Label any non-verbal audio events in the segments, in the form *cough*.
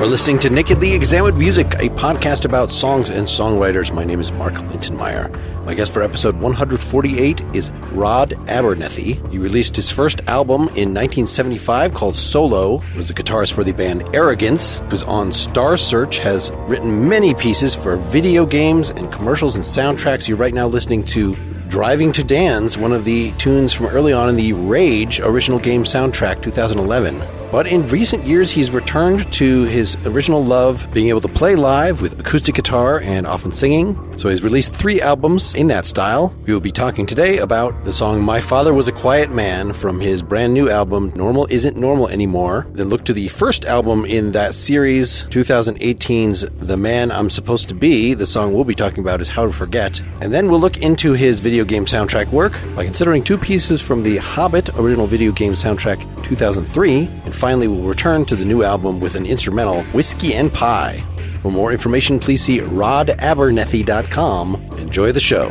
You're listening to Nakedly Examined Music, a podcast about songs and songwriters. My name is Mark Linsenmayer. My guest for episode 148 is Rod Abernethy. He released his first album in 1975 called Solo. He was the guitarist for the band Arrogance. Was on Star Search, has written many pieces for video games and commercials and soundtracks. You're right now listening to Driving to Dance, one of the tunes from early on in the Rage original game soundtrack 2011. But in recent years, he's returned to his original love, being able to play live with acoustic guitar and often singing. So he's released three albums in that style. We will be talking today about the song My Father Was a Quiet Man from his brand new album, Normal Isn't Normal Anymore. Then look to the first album in that series, 2018's The Man I'm Supposed to Be. The song we'll be talking about is How to Forget. And then we'll look into his video game soundtrack work by considering two pieces from the Hobbit original video game soundtrack 2003 and finally, we'll return to the new album with an instrumental, Whiskey and Pie. For more information, please see rodabernethy.com. Enjoy the show.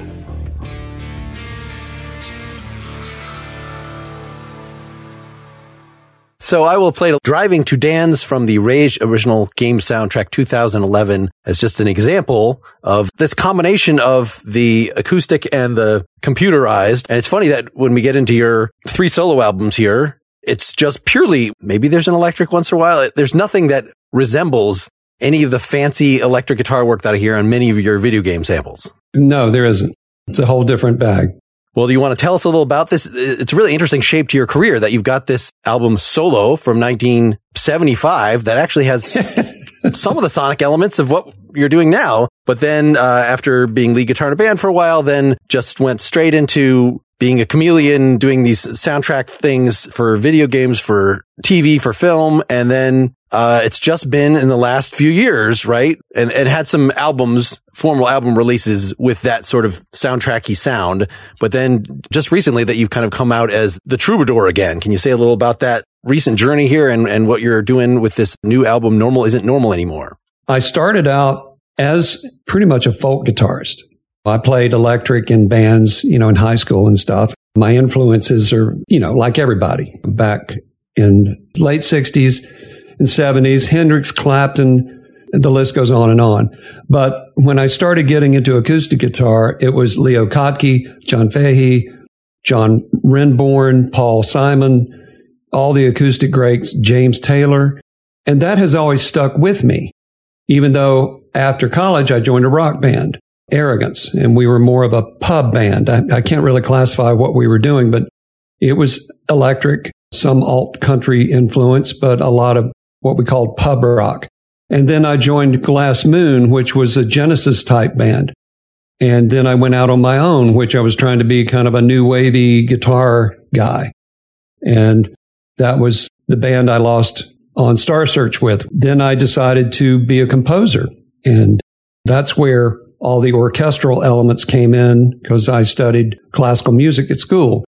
So I will play Driving to Dance from the Rage original game soundtrack 2011 as just an example of this combination of the acoustic and the computerized. And it's funny that when we get into your three solo albums here, it's just purely, maybe there's an electric once in a while. There's nothing that resembles any of the fancy electric guitar work that I hear on many of your video game samples. No, there isn't. It's a whole different bag. Well, do you want to tell us a little about this? It's a really interesting shape to your career that you've got this album solo from 1975 that actually has *laughs* some of the sonic elements of what you're doing now. But then, uh, after being lead guitar in a band for a while, then just went straight into being a chameleon, doing these soundtrack things for video games, for TV, for film. And then, uh, it's just been in the last few years, right? And had some albums, formal album releases with that sort of soundtracky sound. But then just recently that you've kind of come out as the troubadour again. Can you say a little about that recent journey here and, and what you're doing with this new album, Normal Isn't Normal Anymore? I started out as pretty much a folk guitarist. I played electric in bands, you know, in high school and stuff. My influences are, you know, like everybody back in late 60s and 70s, Hendrix, Clapton, the list goes on and on. But when I started getting into acoustic guitar, it was Leo Kottke, John Fahey, John Renbourn, Paul Simon, all the acoustic greats, James Taylor. And that has always stuck with me, even though after college I joined a rock band arrogance. And we were more of a pub band. I, I can't really classify what we were doing, but it was electric, some alt country influence, but a lot of what we called pub rock. And then I joined Glass Moon, which was a Genesis type band. And then I went out on my own, which I was trying to be kind of a new wavy guitar guy. And that was the band I lost on Star Search with. Then I decided to be a composer. And that's where all the orchestral elements came in because I studied classical music at school.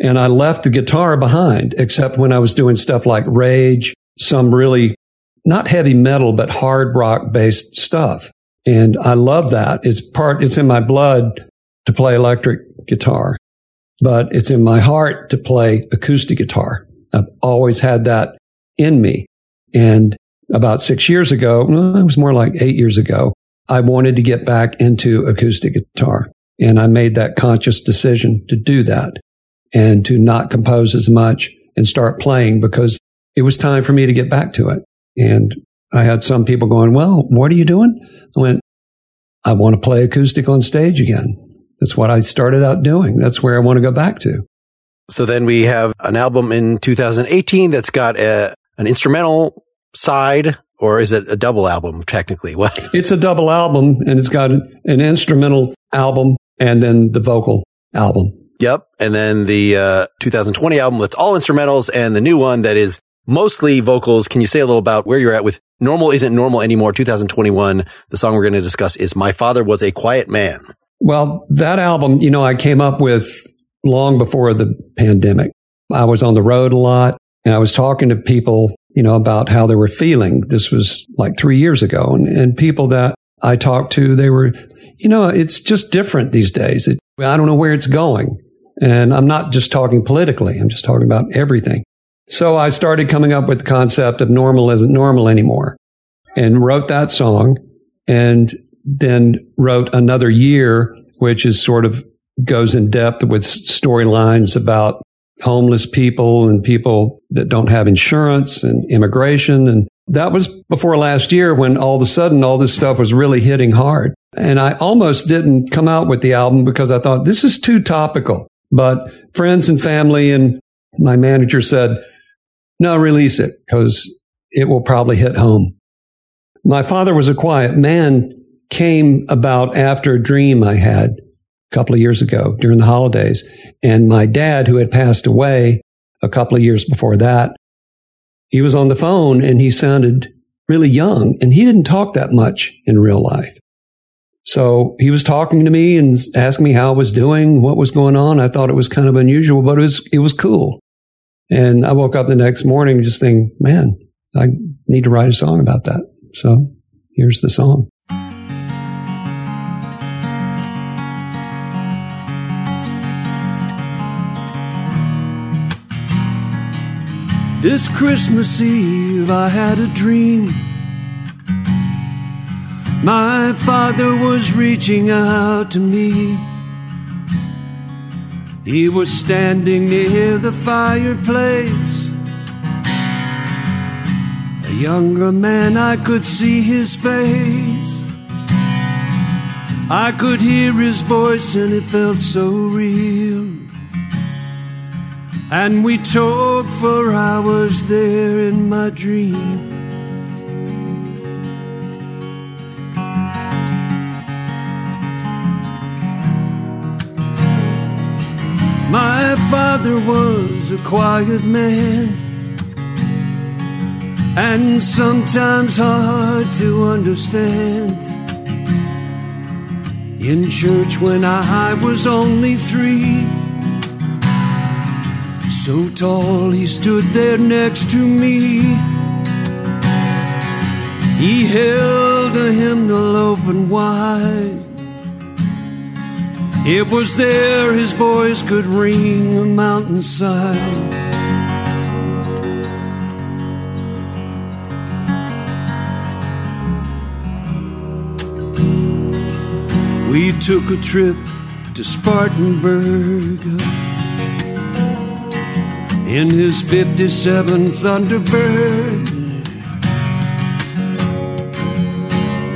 And I left the guitar behind, except when I was doing stuff like Rage, some really not heavy metal, but hard rock based stuff. And I love that. It's part, it's in my blood to play electric guitar, but it's in my heart to play acoustic guitar. I've always had that in me. And about six years ago, it was more like eight years ago, I wanted to get back into acoustic guitar. And I made that conscious decision to do that and to not compose as much and start playing because it was time for me to get back to it. And I had some people going, well, what are you doing? I went, I want to play acoustic on stage again. That's what I started out doing. That's where I want to go back to. So then we have an album in 2018 that's got a, an instrumental side or is it a double album technically? *laughs* What? It's a double album and it's got an instrumental album and then the vocal album. Yep. And then the uh, 2020 album that's all instrumentals and the new one that is mostly vocals. Can you say a little about where you're at with Normal Isn't Normal Anymore 2021? The song we're going to discuss is My Father Was a Quiet Man. Well, that album, you know, I came up with long before the pandemic. I was on the road a lot and I was talking to people you know, about how they were feeling. This was like three years ago. And, and people that I talked to, they were, you know, it's just different these days. It, I don't know where it's going. And I'm not just talking politically. I'm just talking about everything. So I started coming up with the concept of normal isn't normal anymore. and wrote that song and then wrote another year, which is sort of goes in depth with storylines about homeless people and people that don't have insurance and immigration. And that was before last year when all of a sudden all this stuff was really hitting hard. And I almost didn't come out with the album because I thought this is too topical. But friends and family and my manager said, no, release it because it will probably hit home. My father was a quiet man came about after a dream I had a couple of years ago during the holidays. And my dad, who had passed away a couple of years before that, he was on the phone and he sounded really young and he didn't talk that much in real life. So he was talking to me and asking me how I was doing, what was going on. I thought it was kind of unusual, but it was, it was cool. And I woke up the next morning just thinking, man, I need to write a song about that. So here's the song. This Christmas Eve, I had a dream. My father was reaching out to me. He was standing near the fireplace. A younger man, I could see his face. I could hear his voice, and it felt so real. And we talked for hours there in my dream. My father was a quiet man and sometimes hard to understand. In church when I was only three. So tall, he stood there next to me. He held a hymnal open wide. It was there his voice could ring a mountainside. We took a trip to Spartanburg in his 57 Thunderbird.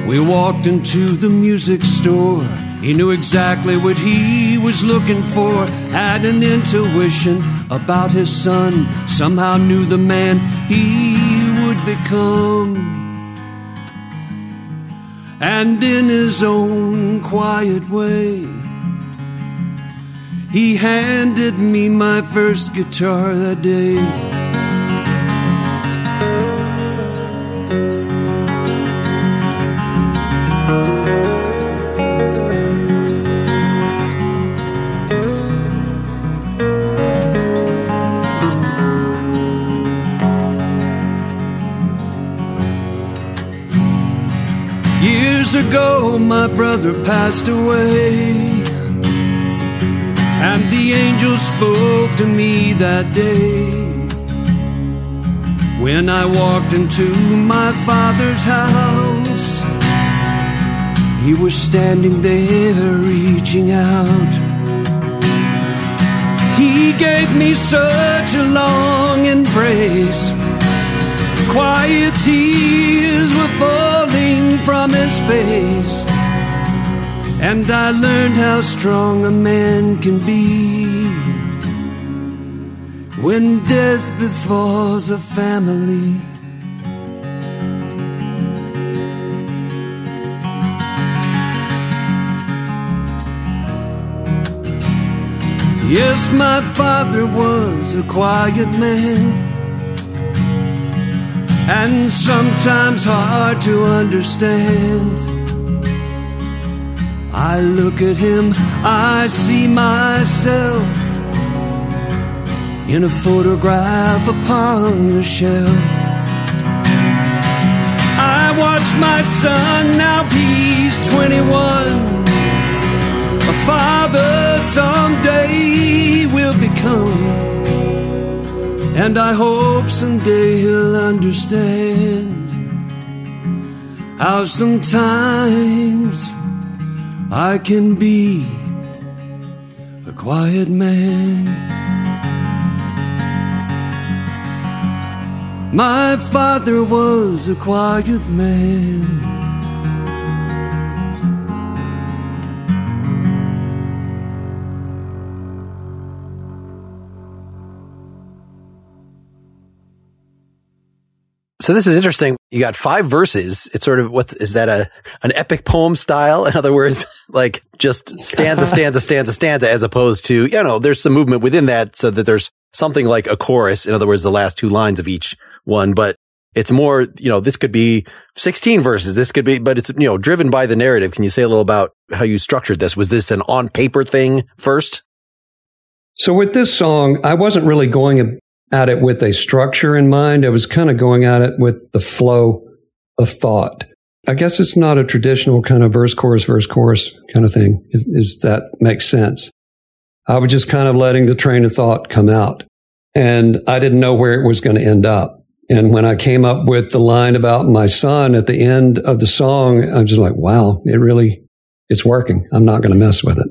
We walked into the music store. He knew exactly what he was looking for, had an intuition about his son, somehow knew the man he would become. And in his own quiet way, he handed me my first guitar that day. Years ago, my brother passed away. And the angel spoke to me that day when I walked into my father's house. He was standing there reaching out. He gave me such a long embrace. Quiet tears were falling from his face. And I learned how strong a man can be when death befalls a family. Yes, my father was a quiet man and sometimes hard to understand. I look at him, I see myself in a photograph upon the shelf. I watch my son, now he's 21. A father someday will become. And I hope someday he'll understand how sometimes I can be a quiet man. My father was a quiet man. So this is interesting. You got five verses. It's sort of what is that a an epic poem style? *laughs* In other words, like just stanza, stanza, stanza, stanza, as opposed to you know, there's some movement within that, so that there's something like a chorus. In other words, the last two lines of each one, but it's more, you know, this could be 16 verses. This could be, but it's, you know, driven by the narrative. Can you say a little about how you structured this? Was this an on paper thing first? So with this song, I wasn't really going at it with a structure in mind. I was kind of going at it with the flow of thought. I guess it's not a traditional kind of verse, chorus, verse, chorus kind of thing, if, if that makes sense. I was just kind of letting the train of thought come out. And I didn't know where it was going to end up. And when I came up with the line about my son at the end of the song, I'm just like, wow, it really, it's working. I'm not going to mess with it.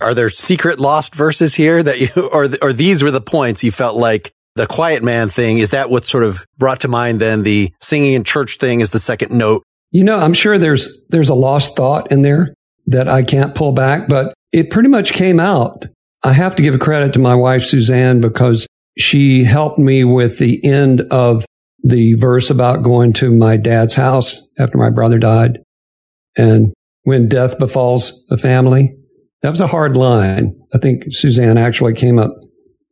Are there secret lost verses here that you, or, or these were the points you felt like the quiet man thing, is that what sort of brought to mind then the singing in church thing is the second note? You know, I'm sure there's, there's a lost thought in there that I can't pull back, but it pretty much came out. I have to give a credit to my wife, Suzanne, because she helped me with the end of the verse about going to my dad's house after my brother died. And when death befalls a family, that was a hard line. I think Suzanne actually came up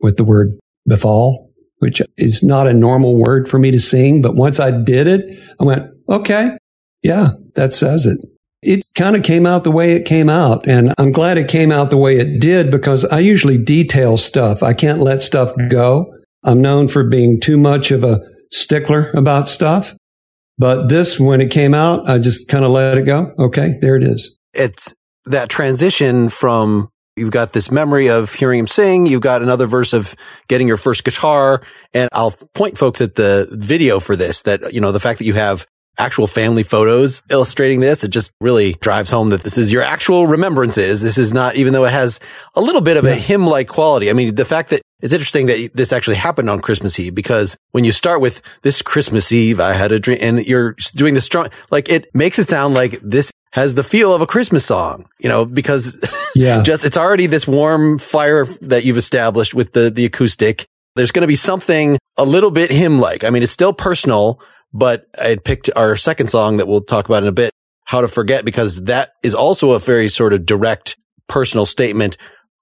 with the word befall which is not a normal word for me to sing. But once I did it, I went, okay, yeah, that says it. It kind of came out the way it came out. And I'm glad it came out the way it did because I usually detail stuff. I can't let stuff go. I'm known for being too much of a stickler about stuff. But this, when it came out, I just kind of let it go. Okay, there it is. It's that transition from You've got this memory of hearing him sing. You've got another verse of getting your first guitar. And I'll point folks at the video for this that, you know, the fact that you have actual family photos illustrating this. It just really drives home that this is your actual remembrances. This is not, even though it has a little bit of yeah. a hymn like quality. I mean, the fact that it's interesting that this actually happened on Christmas Eve because when you start with this Christmas Eve, I had a dream and you're doing the strong, like it makes it sound like this has the feel of a Christmas song, you know, because *laughs* yeah, just it's already this warm fire that you've established with the, the acoustic. There's going to be something a little bit hymn like. I mean, it's still personal, but I picked our second song that we'll talk about in a bit, How to Forget, because that is also a very sort of direct personal statement,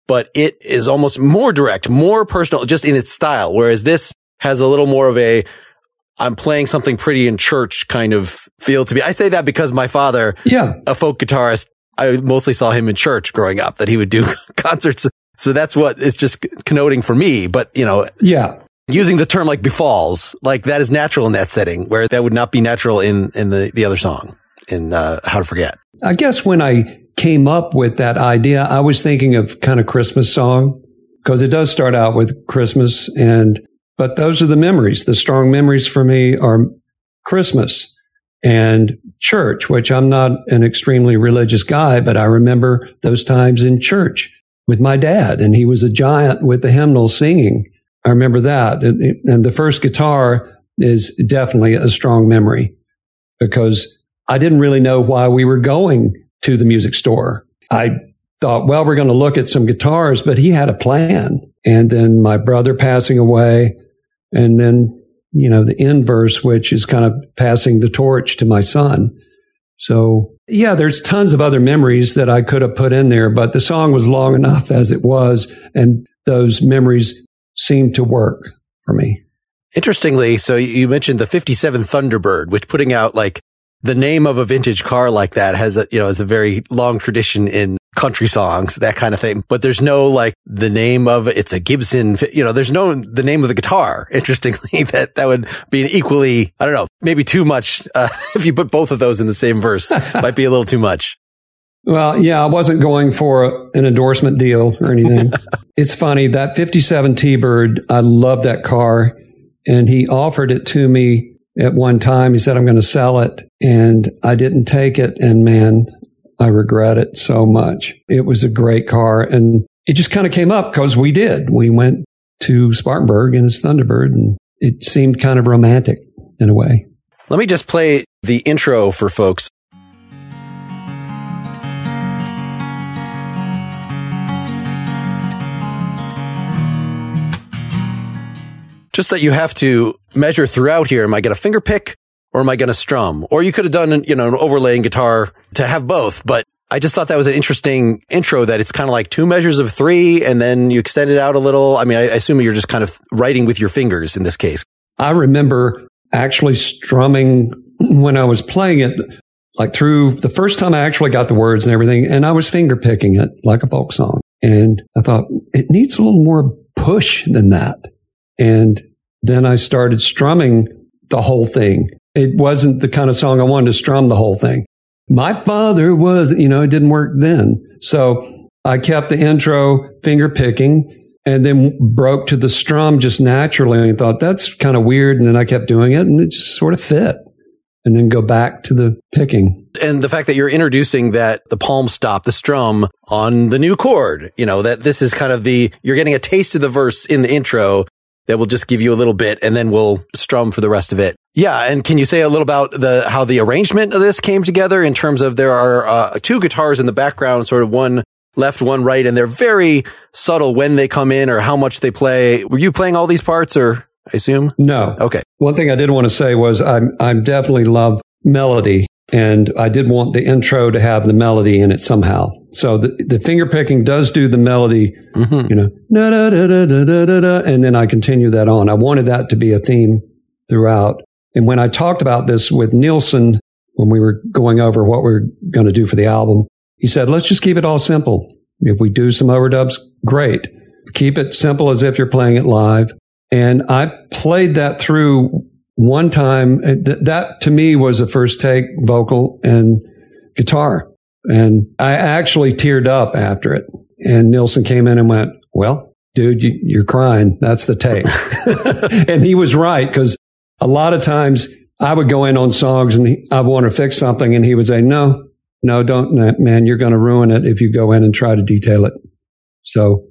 but it is almost more direct, more personal, just in its style. Whereas this has a little more of a, I'm playing something pretty in church kind of feel to me. I say that because my father, yeah, a folk guitarist, I mostly saw him in church growing up that he would do *laughs* concerts. So that's what it's just connoting for me. But you know, yeah, using the term like befalls, like that is natural in that setting where that would not be natural in, in the, the other song in, uh, How to Forget. I guess when I came up with that idea, I was thinking of kind of Christmas song because it does start out with Christmas and but those are the memories. The strong memories for me are Christmas and church, which I'm not an extremely religious guy, but I remember those times in church with my dad and he was a giant with the hymnal singing. I remember that. And the first guitar is definitely a strong memory because I didn't really know why we were going to the music store. I thought, well, we're going to look at some guitars, but he had a plan. And then my brother passing away, and then, you know, the inverse, which is kind of passing the torch to my son. So yeah, there's tons of other memories that I could have put in there, but the song was long enough as it was. And those memories seemed to work for me. Interestingly, so you mentioned the 57 Thunderbird, which putting out like the name of a vintage car like that has a, you know, has a very long tradition in country songs, that kind of thing. But there's no like the name of it's a Gibson, you know, there's no the name of the guitar. *laughs* Interestingly, that that would be an equally, I don't know, maybe too much. Uh, *laughs* if you put both of those in the same verse, *laughs* might be a little too much. Well, yeah, I wasn't going for an endorsement deal or anything. it's funny that 57 T-Bird, I love that car and he offered it to me at one time. He said, I'm going to sell it. And I didn't take it. And man, I regret it so much. It was a great car. And it just kind of came up because we did. We went to Spartanburg in his Thunderbird and it seemed kind of romantic in a way. Let me just play the intro for folks. Just that you have to measure throughout here. Am I going to finger pick or am I going to strum? Or you could have done, you know, an overlaying guitar to have both, but I just thought that was an interesting intro that it's kind of like two measures of three and then you extend it out a little. I mean, I, assume you're just kind of writing with your fingers in this case. I remember actually strumming when I was playing it, like through the first time I actually got the words and everything, and I was finger picking it like a folk song. And I thought it needs a little more push than that. And then I started strumming the whole thing. It wasn't the kind of song I wanted to strum the whole thing. My father was, you know, it didn't work then. So I kept the intro finger picking and then broke to the strum just naturally. And I thought that's kind of weird. And then I kept doing it and it just sort of fit and then go back to the picking. And the fact that you're introducing that the palm stop, the strum on the new chord, you know, that this is kind of the, you're getting a taste of the verse in the intro that will just give you a little bit and then we'll strum for the rest of it. Yeah. And can you say a little about the, how the arrangement of this came together in terms of there are uh, two guitars in the background, sort of one left, one right, and they're very subtle when they come in or how much they play. Were you playing all these parts or I assume? No. Okay. One thing I did want to say was I'm, I'm definitely love melody and I did want the intro to have the melody in it somehow. So the, the finger picking does do the melody, mm-hmm. you know, da, da, da, da, da, da, da, and then I continue that on. I wanted that to be a theme throughout. And when I talked about this with Neilson, when we were going over what we are going to do for the album, he said, let's just keep it all simple. If we do some overdubs, great. Keep it simple as if you're playing it live. And I played that through one time, that to me was a first take vocal and guitar. And I actually teared up after it. And Neilson came in and went, well, dude, you, are crying. That's the take. *laughs* *laughs* and he was right because a lot of times I would go in on songs and I want to fix something and he would say, no, no, don't, man, you're going to ruin it if you go in and try to detail it. So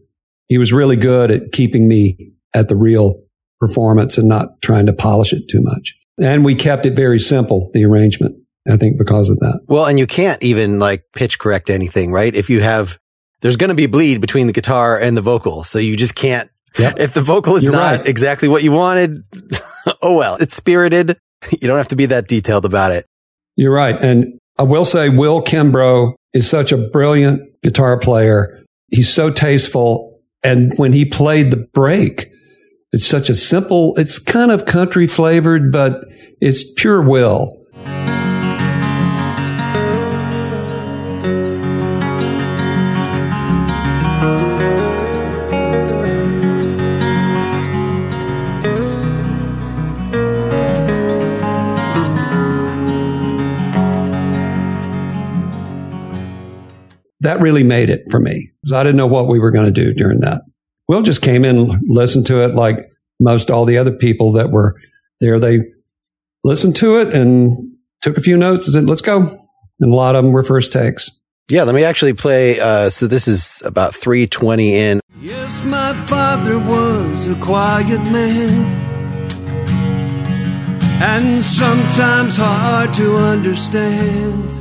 he was really good at keeping me at the real performance and not trying to polish it too much. And we kept it very simple, the arrangement, I think because of that. Well, and you can't even like pitch correct anything, right? If you have, there's going to be bleed between the guitar and the vocal. So you just can't, yep. if the vocal is You're not right. exactly what you wanted, *laughs* oh well, it's spirited. *laughs* You don't have to be that detailed about it. You're right. And I will say Will Kimbrough is such a brilliant guitar player. He's so tasteful. And when he played the break, it's such a simple, it's kind of country flavored, but it's pure will. that really made it for me I didn't know what we were going to do during that. Will just came in, listened to it like most all the other people that were there. They listened to it and took a few notes and said, let's go. And a lot of them were first takes. Yeah, let me actually play. Uh, so this is about 320 in. Yes, my father was a quiet man and sometimes hard to understand.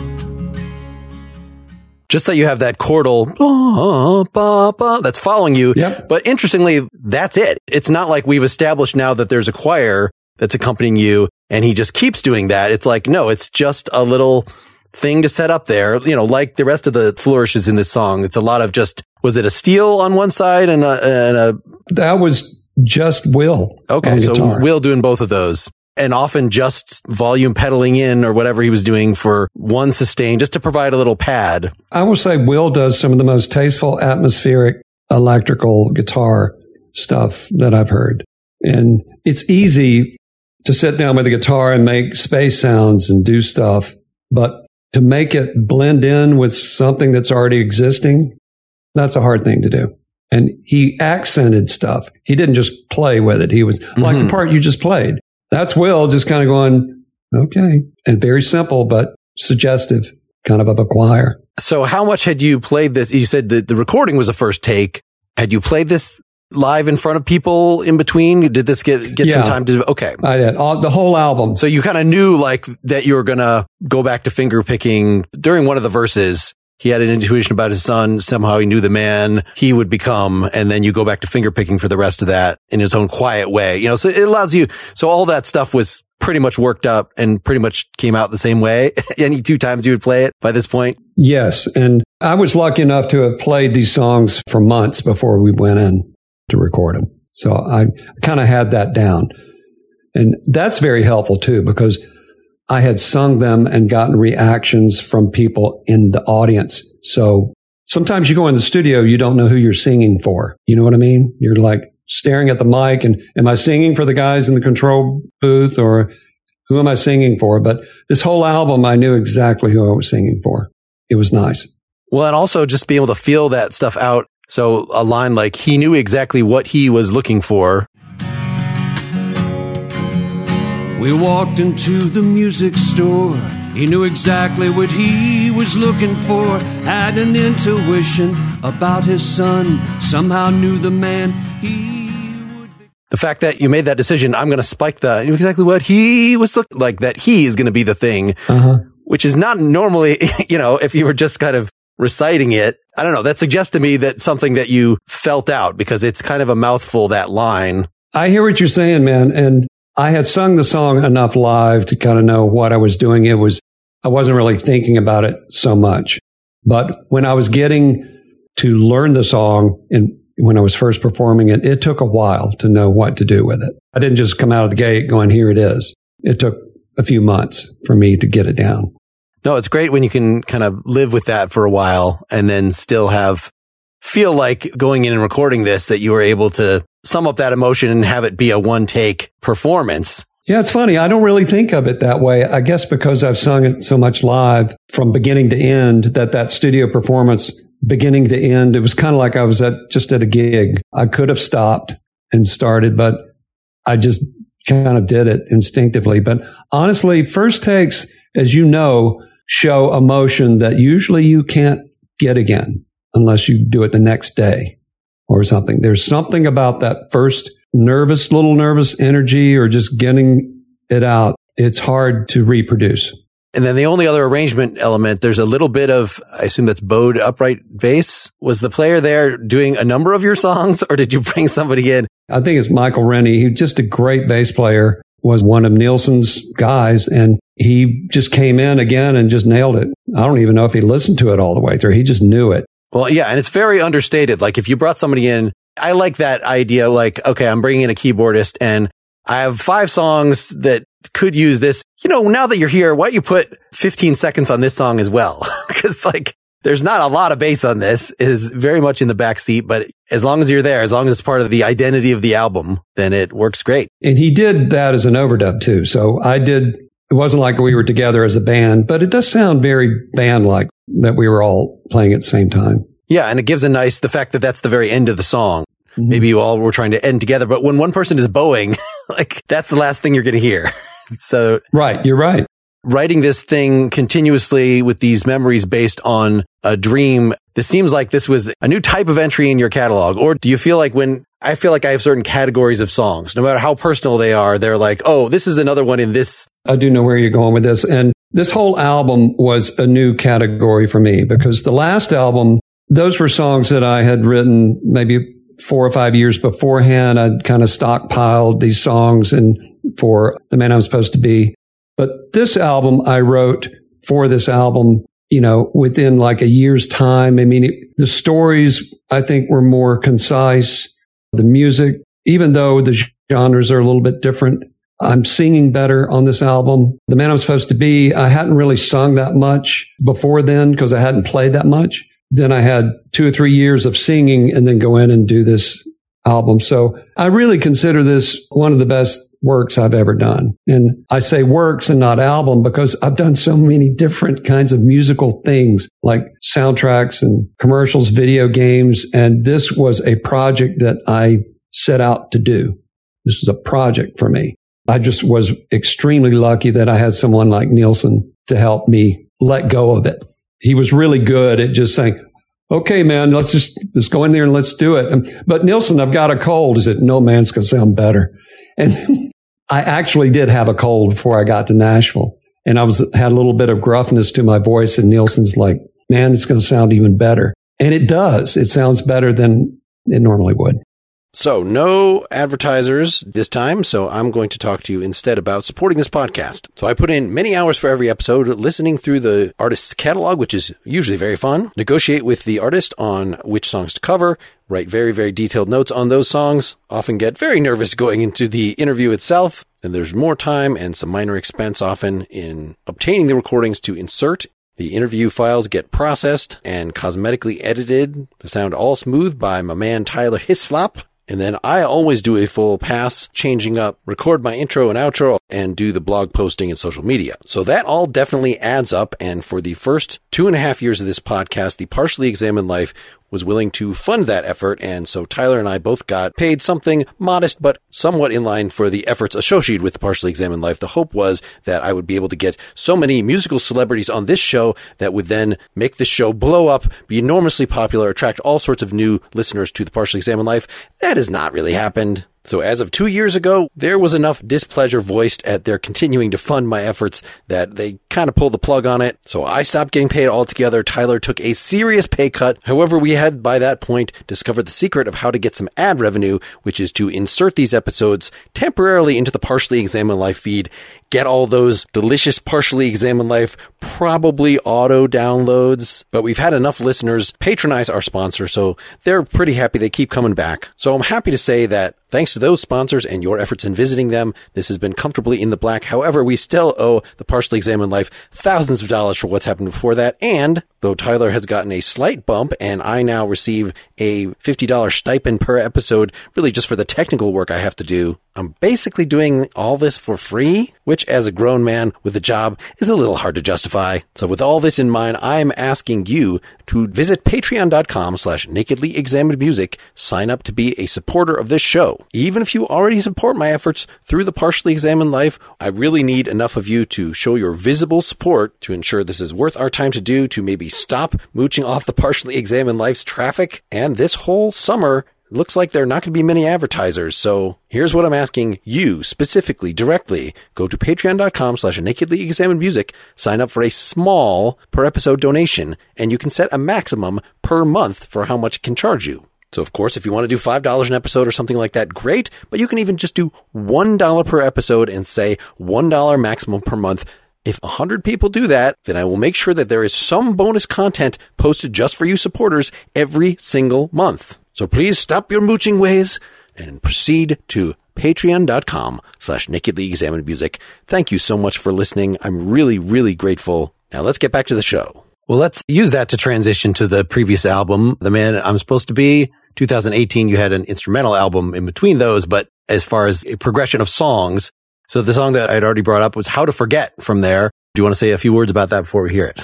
Just that you have that chordal ah, that's following you. Yep. But interestingly, that's it. It's not like we've established now that there's a choir that's accompanying you and he just keeps doing that. It's like, no, it's just a little thing to set up there. You know, like the rest of the flourishes in this song. It's a lot of just, was it a steel on one side and a, and a that was just Will. Okay. So Will doing both of those and often just volume pedaling in or whatever he was doing for one sustain just to provide a little pad. I will say Will does some of the most tasteful atmospheric electrical guitar stuff that I've heard. And it's easy to sit down with a guitar and make space sounds and do stuff, but to make it blend in with something that's already existing, that's a hard thing to do. And he accented stuff. He didn't just play with it. He was mm-hmm. like the part you just played That's Will just kind of going, okay. And very simple, but suggestive kind of of a choir. So how much had you played this? You said that the recording was a first take. Had you played this live in front of people in between? Did this get, get yeah, some time to, okay. I did. All, the whole album. So you kind of knew like that you were going to go back to finger picking during one of the verses. He had an intuition about his son. Somehow he knew the man he would become. And then you go back to finger picking for the rest of that in his own quiet way. You know, so it allows you, so all that stuff was pretty much worked up and pretty much came out the same way. *laughs* Any two times you would play it by this point? Yes. And I was lucky enough to have played these songs for months before we went in to record them. So I kind of had that down. And that's very helpful too, because I had sung them and gotten reactions from people in the audience. So sometimes you go in the studio, you don't know who you're singing for. You know what I mean? You're like staring at the mic and am I singing for the guys in the control booth or who am I singing for? But this whole album, I knew exactly who I was singing for. It was nice. Well, and also just being able to feel that stuff out so a line like, he knew exactly what he was looking for. We walked into the music store. He knew exactly what he was looking for. Had an intuition about his son. Somehow knew the man he would be. The fact that you made that decision, I'm going to spike the, exactly what he was looking like, that he is going to be the thing. Uh-huh which is not normally, *laughs* you know, if you were just kind of reciting it. I don't know. That suggests to me that something that you felt out because it's kind of a mouthful, that line. I hear what you're saying, man. And I had sung the song enough live to kind of know what I was doing. It was, I wasn't really thinking about it so much. But when I was getting to learn the song and when I was first performing it, it took a while to know what to do with it. I didn't just come out of the gate going, here it is. It took a few months for me to get it down. No, it's great when you can kind of live with that for a while and then still have feel like going in and recording this that you were able to sum up that emotion and have it be a one take performance. Yeah, it's funny. I don't really think of it that way. I guess because I've sung it so much live from beginning to end that that studio performance beginning to end, it was kind of like I was at just at a gig. I could have stopped and started, but I just kind of did it instinctively. But honestly, first takes, as you know, show emotion that usually you can't get again unless you do it the next day or something. There's something about that first nervous, little nervous energy or just getting it out. It's hard to reproduce. And then the only other arrangement element, there's a little bit of, I assume that's bowed upright bass. Was the player there doing a number of your songs or did you bring somebody in? I think it's Michael Rinne. He's just a great bass player, was one of Neilson's guys. And he just came in again and just nailed it. I don't even know if he listened to it all the way through. He just knew it. Well, yeah. And it's very understated. Like if you brought somebody in, I like that idea. Like, okay, I'm bringing in a keyboardist and I have five songs that could use this. You know, now that you're here, why don't you put 15 seconds on this song as well? *laughs* Cause like there's not a lot of bass on this is very much in the back seat, but as long as you're there, as long as it's part of the identity of the album, then it works great. And he did that as an overdub too. So I did it wasn't like we were together as a band, but it does sound very band like that we were all playing at the same time. Yeah. And it gives a nice, the fact that that's the very end of the song. Mm-hmm. Maybe you all were trying to end together, but when one person is bowing, *laughs* like that's the last thing you're going to hear. *laughs* so. Right. You're right. Writing this thing continuously with these memories based on a dream. This seems like this was a new type of entry in your catalog. Or do you feel like when I feel like I have certain categories of songs, no matter how personal they are, they're like, oh, this is another one in this I do know where you're going with this. And this whole album was a new category for me because the last album, those were songs that I had written maybe four or five years beforehand. I'd kind of stockpiled these songs and for the man I'm supposed to be. But this album I wrote for this album, you know, within like a year's time. I mean, it, the stories I think were more concise. The music, even though the genres are a little bit different, I'm singing better on this album. The Man I'm Supposed to Be, I hadn't really sung that much before then because I hadn't played that much. Then I had two or three years of singing and then go in and do this album. So I really consider this one of the best works I've ever done. And I say works and not album because I've done so many different kinds of musical things like soundtracks and commercials, video games. And this was a project that I set out to do. This was a project for me. I just was extremely lucky that I had someone like Neilson to help me let go of it. He was really good at just saying, okay, man, let's just, let's go in there and let's do it. And, but Neilson, I've got a cold. He said, no, man, it's going to sound better. And *laughs* I actually did have a cold before I got to Nashville and I was, had a little bit of gruffness to my voice and Neilson's like, man, it's going to sound even better. And it does. It sounds better than it normally would. So, no advertisers this time. So, I'm going to talk to you instead about supporting this podcast. So, I put in many hours for every episode listening through the artist's catalog, which is usually very fun, negotiate with the artist on which songs to cover, write very, very detailed notes on those songs, often get very nervous going into the interview itself. And there's more time and some minor expense often in obtaining the recordings to insert the interview files get processed and cosmetically edited to sound all smooth by my man Tyler Hislop. And then I always do a full pass, changing up, record my intro and outro, and do the blog posting and social media. So that all definitely adds up. And for the first two and a half years of this podcast, the partially examined life was willing to fund that effort. And so Tyler and I both got paid something modest, but somewhat in line for the efforts associated with the partially examined life. The hope was that I would be able to get so many musical celebrities on this show that would then make the show blow up, be enormously popular, attract all sorts of new listeners to the partially examined life. That has not really happened. So as of two years ago, there was enough displeasure voiced at their continuing to fund my efforts that they kind of pulled the plug on it. So I stopped getting paid altogether. Tyler took a serious pay cut. However, we had by that point discovered the secret of how to get some ad revenue, which is to insert these episodes temporarily into the partially examined life feed get all those delicious partially examined life, probably auto downloads. But we've had enough listeners patronize our sponsor, so they're pretty happy they keep coming back. So I'm happy to say that thanks to those sponsors and your efforts in visiting them, this has been comfortably in the black. However, we still owe the partially examined life thousands of dollars for what's happened before that. And though Tyler has gotten a slight bump and I now receive a $50 stipend per episode, really just for the technical work I have to do, I'm basically doing all this for free, which as a grown man with a job is a little hard to justify. So with all this in mind, I'm asking you to visit patreon.com slash nakedly examined music, sign up to be a supporter of this show. Even if you already support my efforts through the partially examined life, I really need enough of you to show your visible support to ensure this is worth our time to do to maybe stop mooching off the partially examined life's traffic. And this whole summer, looks like there are not going to be many advertisers. So here's what I'm asking you specifically, directly. Go to patreon.com slash nakedly examined music, sign up for a small per episode donation, and you can set a maximum per month for how much it can charge you. So of course, if you want to do $5 an episode or something like that, great. But you can even just do $1 per episode and say $1 maximum per month. If 100 people do that, then I will make sure that there is some bonus content posted just for you supporters every single month. So please stop your mooching ways and proceed to patreon.com slash nakedly examined music. Thank you so much for listening. I'm really, really grateful. Now let's get back to the show. Well, let's use that to transition to the previous album, The Man I'm Supposed to Be. 2018, you had an instrumental album in between those, but as far as a progression of songs, so the song that I'd already brought up was How to Forget from there. Do you want to say a few words about that before we hear it?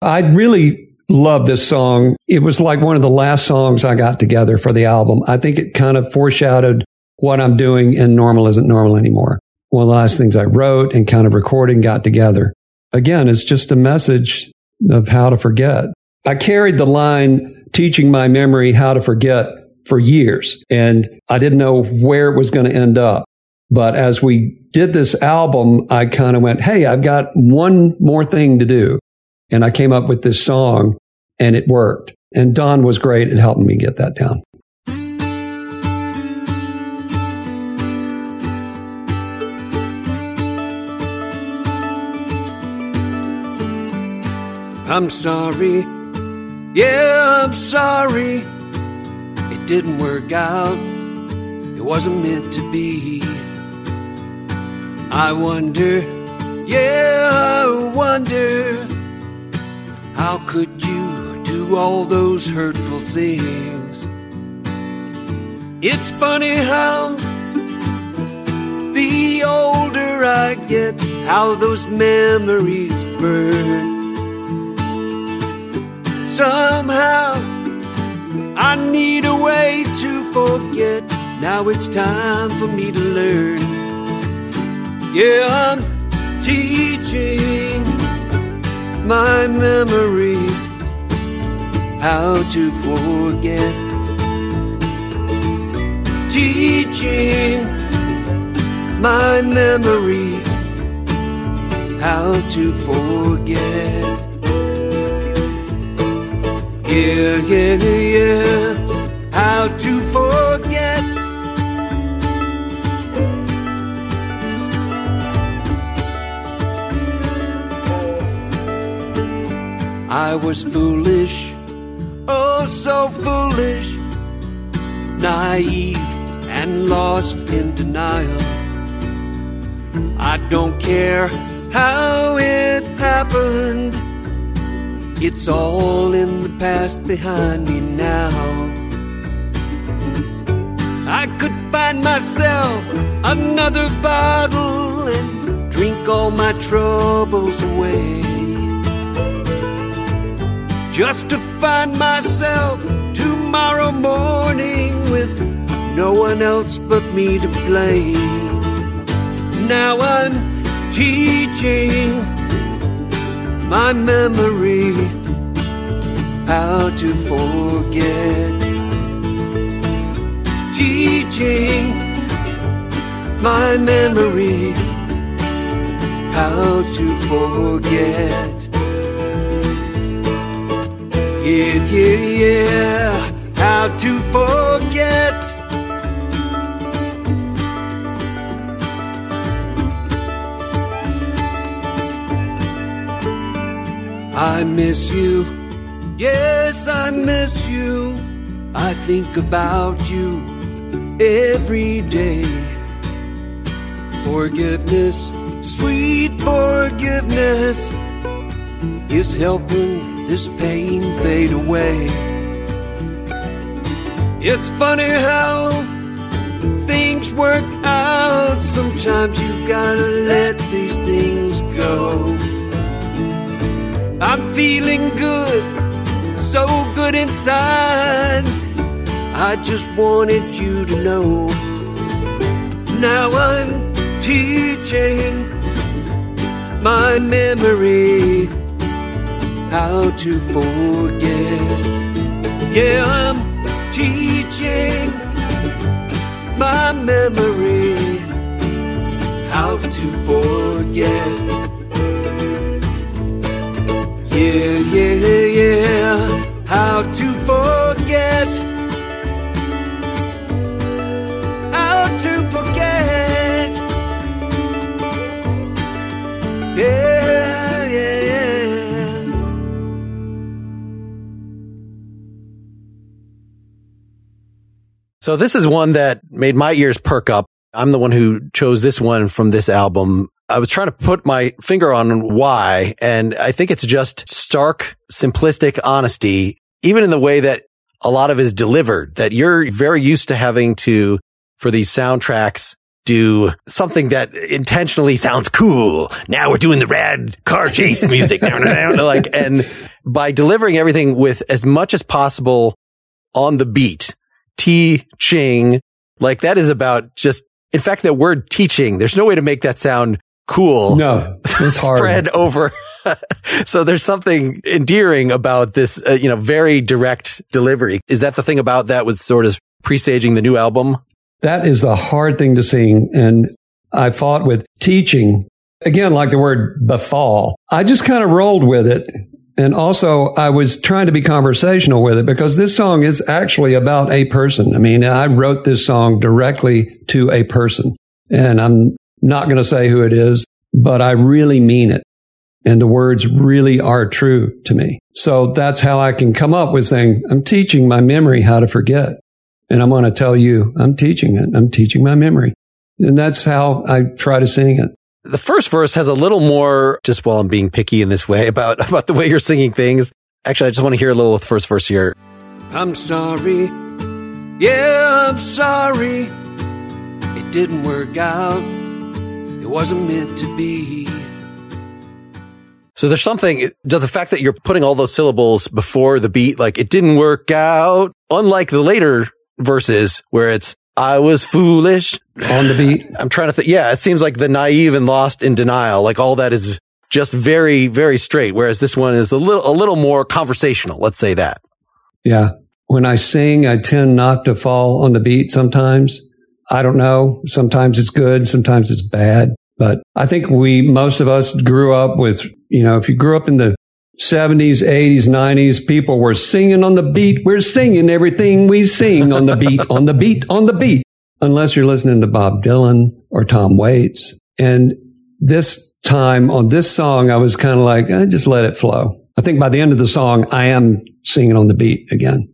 I really love this song. It was like one of the last songs I got together for the album. I think it kind of foreshadowed what I'm doing in Normal Isn't Normal Anymore. One of the last things I wrote and kind of recorded got together. Again, it's just a message of how to forget. I carried the line teaching my memory how to forget for years and I didn't know where it was going to end up. But as we did this album, I kind of went, Hey, I've got one more thing to do. And I came up with this song and it worked. And Don was great at helping me get that down. I'm sorry, yeah, I'm sorry. It didn't work out, it wasn't meant to be. I wonder, yeah, I wonder. How could you do all those hurtful things? It's funny how the older I get, how those memories burn. Somehow I need a way to forget. Now it's time for me to learn. Yeah, I'm teaching my memory how to forget. Teaching my memory how to forget. Yeah, yeah, yeah, how to forget. I was foolish, oh so foolish, naive and lost in denial. I don't care how it happened, it's all in the past behind me now. I could find myself another bottle and drink all my troubles away just to find myself tomorrow morning with no one else but me to blame. Now I'm teaching my memory how to forget. Teaching my memory how to forget. Yeah, yeah, yeah. How to forget. I miss you. Yes, I miss you. I think about you every day. Forgiveness, sweet forgiveness, is helping this pain fade away. It's funny how things work out. Sometimes you gotta let these things go. I'm feeling good, so good inside. I just wanted you to know. Now I'm teaching my memory how to forget. Yeah, I'm teaching my memory how to forget. Yeah, yeah, yeah, how to forget. How to forget. Yeah, So this is one that made my ears perk up. I'm the one who chose this one from this album. I was trying to put my finger on why, and I think it's just stark, simplistic honesty, even in the way that a lot of is delivered, that you're very used to having to, for these soundtracks, do something that intentionally sounds cool. Now we're doing the rad car chase *laughs* music. like, and by delivering everything with as much as possible on the beat, teaching, like that is about just, in fact, that word teaching, there's no way to make that sound cool. No, it's *laughs* hard. Spread over. *laughs* so there's something endearing about this, uh, you know, very direct delivery. Is that the thing about that was sort of presaging the new album? That is the hard thing to sing. And I fought with teaching again, like the word befall. I just kind of rolled with it. And also I was trying to be conversational with it because this song is actually about a person. I mean, I wrote this song directly to a person and I'm not going to say who it is, but I really mean it. And the words really are true to me. So that's how I can come up with saying, I'm teaching my memory how to forget. And I'm going to tell you, I'm teaching it. I'm teaching my memory. And that's how I try to sing it. The first verse has a little more, just while I'm being picky in this way about, *laughs* about the way you're singing things. Actually, I just want to hear a little of the first verse here. I'm sorry. Yeah, I'm sorry. It didn't work out. It wasn't meant to be. So there's something to the fact that you're putting all those syllables before the beat, like it didn't work out. Unlike the later verses where it's I was foolish. On the beat. I'm trying to think. Yeah, it seems like the naive and lost in denial. Like all that is just very, very straight. Whereas this one is a little, a little more conversational. Let's say that. Yeah. When I sing, I tend not to fall on the beat sometimes. I don't know. Sometimes it's good. Sometimes it's bad. But I think we, most of us grew up with, you know, if you grew up in the 70s, 80s, 90s, people were singing on the beat. We're singing everything we sing on the beat, on the beat, on the beat. Unless you're listening to Bob Dylan or Tom Waits. And this time on this song, I was kind of like, eh, just let it flow. I think by the end of the song, I am singing on the beat again.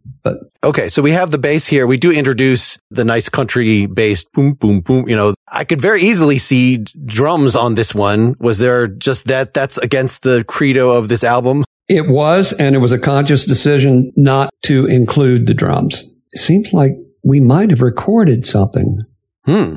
Okay, so we have the bass here. We do introduce the nice country bass, boom, boom, boom. You know, I could very easily see drums on this one. Was there just that? That's against the credo of this album. It was, and it was a conscious decision not to include the drums. It seems like we might have recorded something. Hmm.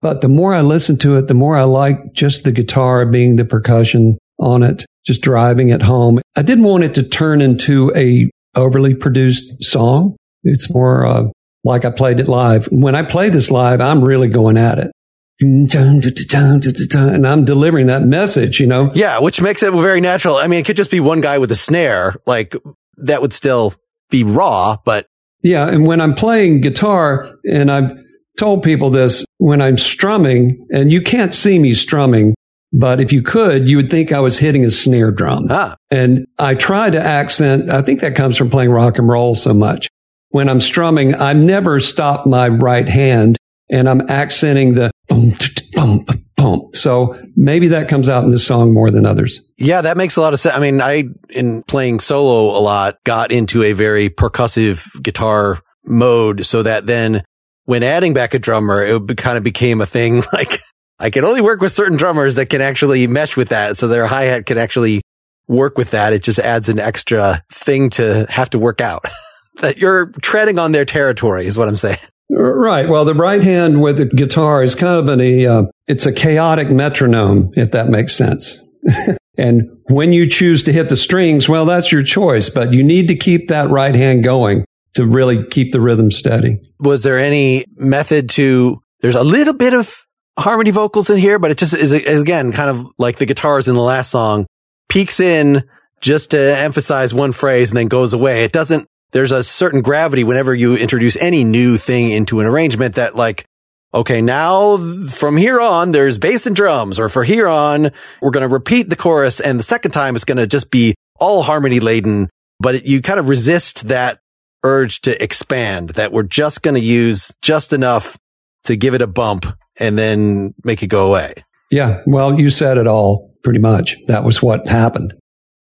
But the more I listen to it, the more I like just the guitar being the percussion on it, just driving it home. I didn't want it to turn into a overly produced song. It's more uh, like I played it live. When I play this live, I'm really going at it. And I'm delivering that message, you know? Yeah, which makes it very natural. I mean, it could just be one guy with a snare. Like that would still be raw, but. Yeah. And when I'm playing guitar and I've told people this when I'm strumming and you can't see me strumming, but if you could, you would think I was hitting a snare drum. Ah. And I try to accent, I think that comes from playing rock and roll so much. When I'm strumming, I never stop my right hand and I'm accenting the boom, boom, boom. So maybe that comes out in this song more than others. Yeah, that makes a lot of sense. I mean, I, in playing solo a lot, got into a very percussive guitar mode so that then when adding back a drummer, it kind of became a thing *laughs* like I can only work with certain drummers that can actually mesh with that. So their hi hat can actually work with that. It just adds an extra thing to have to work out *laughs* that you're treading on their territory is what I'm saying. Right. Well, the right hand with the guitar is kind of an, a, uh, it's a chaotic metronome, if that makes sense. *laughs* and when you choose to hit the strings, well, that's your choice, but you need to keep that right hand going to really keep the rhythm steady. Was there any method to, there's a little bit of harmony vocals in here, but it just is, is again kind of like the guitars in the last song peaks in just to emphasize one phrase and then goes away. It doesn't, there's a certain gravity whenever you introduce any new thing into an arrangement that like, okay, now from here on, there's bass and drums, or for here on, we're going to repeat the chorus. And the second time, it's going to just be all harmony laden, but it, you kind of resist that urge to expand that we're just going to use just enough to give it a bump and then make it go away. Yeah. Well, you said it all pretty much. That was what happened.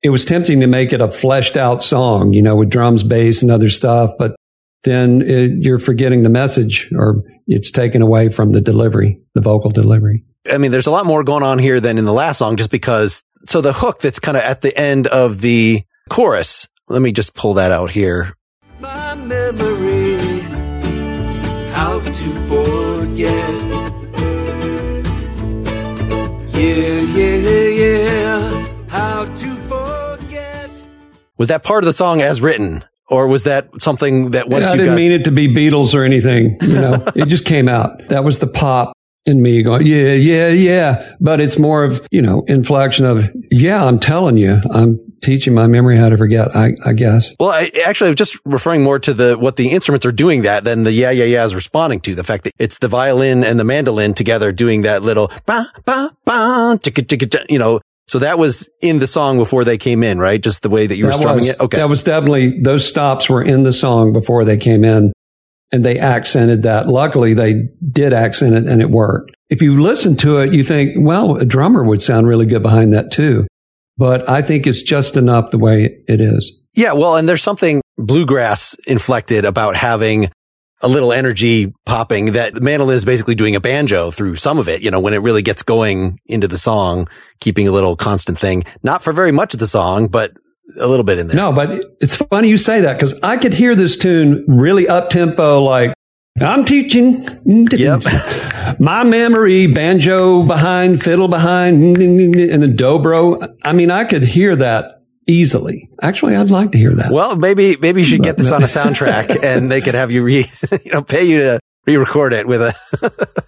It was tempting to make it a fleshed out song, you know, with drums, bass and other stuff, but then it, you're forgetting the message or it's taken away from the delivery, the vocal delivery. I mean, there's a lot more going on here than in the last song just because. So the hook that's kind of at the end of the chorus, let me just pull that out here. Forget. Yeah, yeah, yeah, how to forget. Was that part of the song as written? Or was that something that once I you didn't got, mean it to be Beatles or anything. You know, *laughs* it just came out. That was the pop in me going, yeah, yeah, yeah. But it's more of, you know, inflection of, yeah, I'm telling you, I'm teaching my memory how to forget, I, I guess. Well, I actually I'm just referring more to the what the instruments are doing that than the yeah yeah yeah is responding to the fact that it's the violin and the mandolin together doing that little ba ba ba ticka ticka ticka, you know. So that was in the song before they came in, right? Just the way that you were strumming was, it. Okay. That was definitely, those stops were in the song before they came in and they accented that. Luckily, they did accent it and it worked. If you listen to it, you think, well, a drummer would sound really good behind that too. But I think it's just enough the way it is. Yeah, well, and there's something bluegrass inflected about having a little energy popping that mandolin is basically doing a banjo through some of it, you know, when it really gets going into the song, keeping a little constant thing. Not for very much of the song, but a little bit in there. No, but it's funny you say that because I could hear this tune really up tempo, like I'm teaching Yep. my memory, banjo behind, fiddle behind, and the dobro. I mean, I could hear that easily. Actually, I'd like to hear that. Well, maybe, maybe you should get this on a soundtrack *laughs* and they could have you re, *laughs* you know, pay you to re-record it with a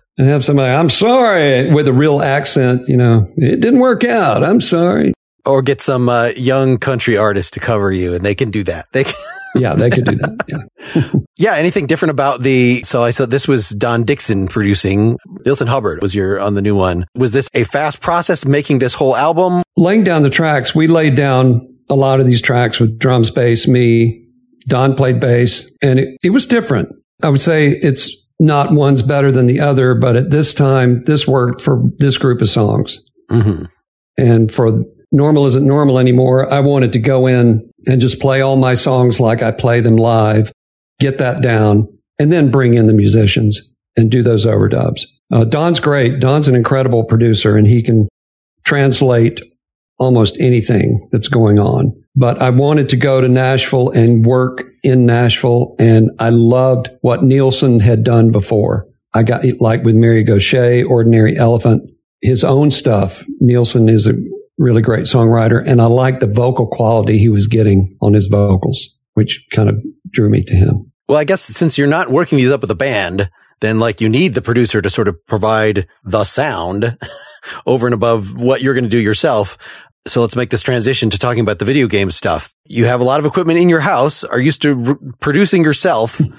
*laughs* and have somebody, I'm sorry, with a real accent, you know, it didn't work out. I'm sorry. Or get some uh, young country artist to cover you and they can do that. They can *laughs* yeah, they could do that. Yeah. *laughs* yeah. Anything different about the, so I said this was Don Dixon producing. Neilson Hubbard was your on the new one. Was this a fast process making this whole album? Laying down the tracks, we laid down a lot of these tracks with drums, bass, me, Don played bass, and it, it was different. I would say it's not one's better than the other, but at this time, this worked for this group of songs. Mm-hmm. And for Normal Isn't Normal Anymore, I wanted to go in and just play all my songs like I play them live, get that down, and then bring in the musicians and do those overdubs. Uh, Don's great. Don's an incredible producer and he can translate almost anything that's going on. But I wanted to go to Nashville and work in Nashville. And I loved what Neilson had done before. I got like with Mary Gauthier, Ordinary Elephant, his own stuff. Neilson is a really great songwriter. And I liked the vocal quality he was getting on his vocals, which kind of drew me to him. Well, I guess since you're not working these up with a band, then like you need the producer to sort of provide the sound *laughs* over and above what you're going to do yourself. So let's make this transition to talking about the video game stuff. You have a lot of equipment in your house, are used to re- producing yourself. *laughs*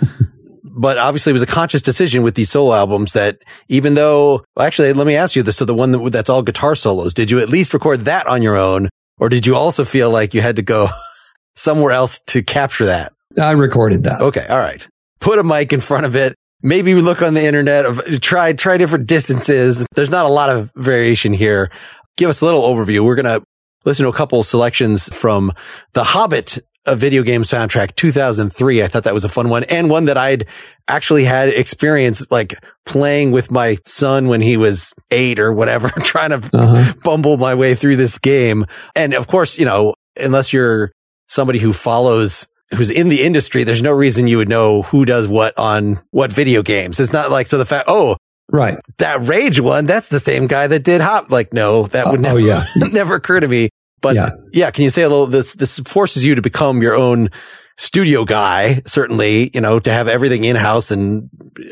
but obviously it was a conscious decision with these solo albums that even though, well, actually, let me ask you this. So the one that, that's all guitar solos, did you at least record that on your own? Or did you also feel like you had to go *laughs* somewhere else to capture that? I recorded that. Okay. All right. Put a mic in front of it. Maybe look on the internet of try, try different distances. There's not a lot of variation here. Give us a little overview. We're going to listen to a couple selections from the Hobbit a video game soundtrack 2003. I thought that was a fun one and one that I'd actually had experience like playing with my son when he was eight or whatever, *laughs* trying to uh-huh. bumble my way through this game. And of course, you know, unless you're somebody who follows who's in the industry, there's no reason you would know who does what on what video games. It's not like, so the fact, oh, Right. That Rage one, that's the same guy that did Hop. Like, no, that would uh, never, oh, yeah. *laughs* never occur to me. But yeah. yeah, can you say a little, this, this forces you to become your own studio guy, certainly, you know, to have everything in house. And,